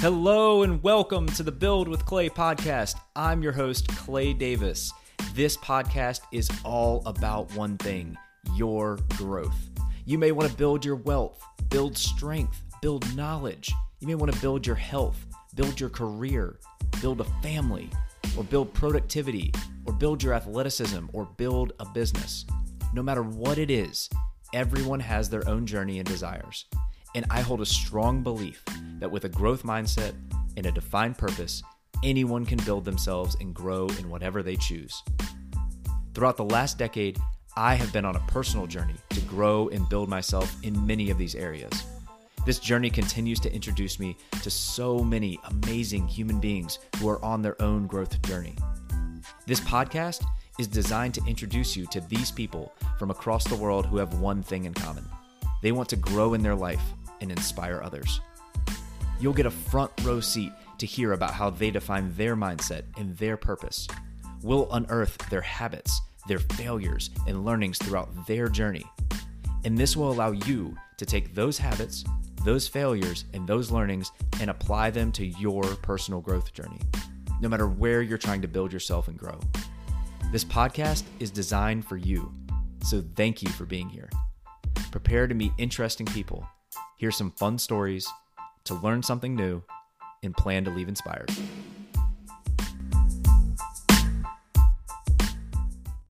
Hello and welcome to the Build with Clay podcast. I'm your host, Clay Davis. This podcast is all about one thing your growth. You may want to build your wealth, build strength, build knowledge. You may want to build your health, build your career, build a family, or build productivity, or build your athleticism, or build a business. No matter what it is, everyone has their own journey and desires. And I hold a strong belief that with a growth mindset and a defined purpose, anyone can build themselves and grow in whatever they choose. Throughout the last decade, I have been on a personal journey to grow and build myself in many of these areas. This journey continues to introduce me to so many amazing human beings who are on their own growth journey. This podcast is designed to introduce you to these people from across the world who have one thing in common they want to grow in their life and inspire others. You'll get a front row seat to hear about how they define their mindset and their purpose. We'll unearth their habits, their failures, and learnings throughout their journey. And this will allow you to take those habits, those failures, and those learnings and apply them to your personal growth journey, no matter where you're trying to build yourself and grow. This podcast is designed for you, so thank you for being here. Prepare to meet interesting people, hear some fun stories, to learn something new, and plan to leave inspired.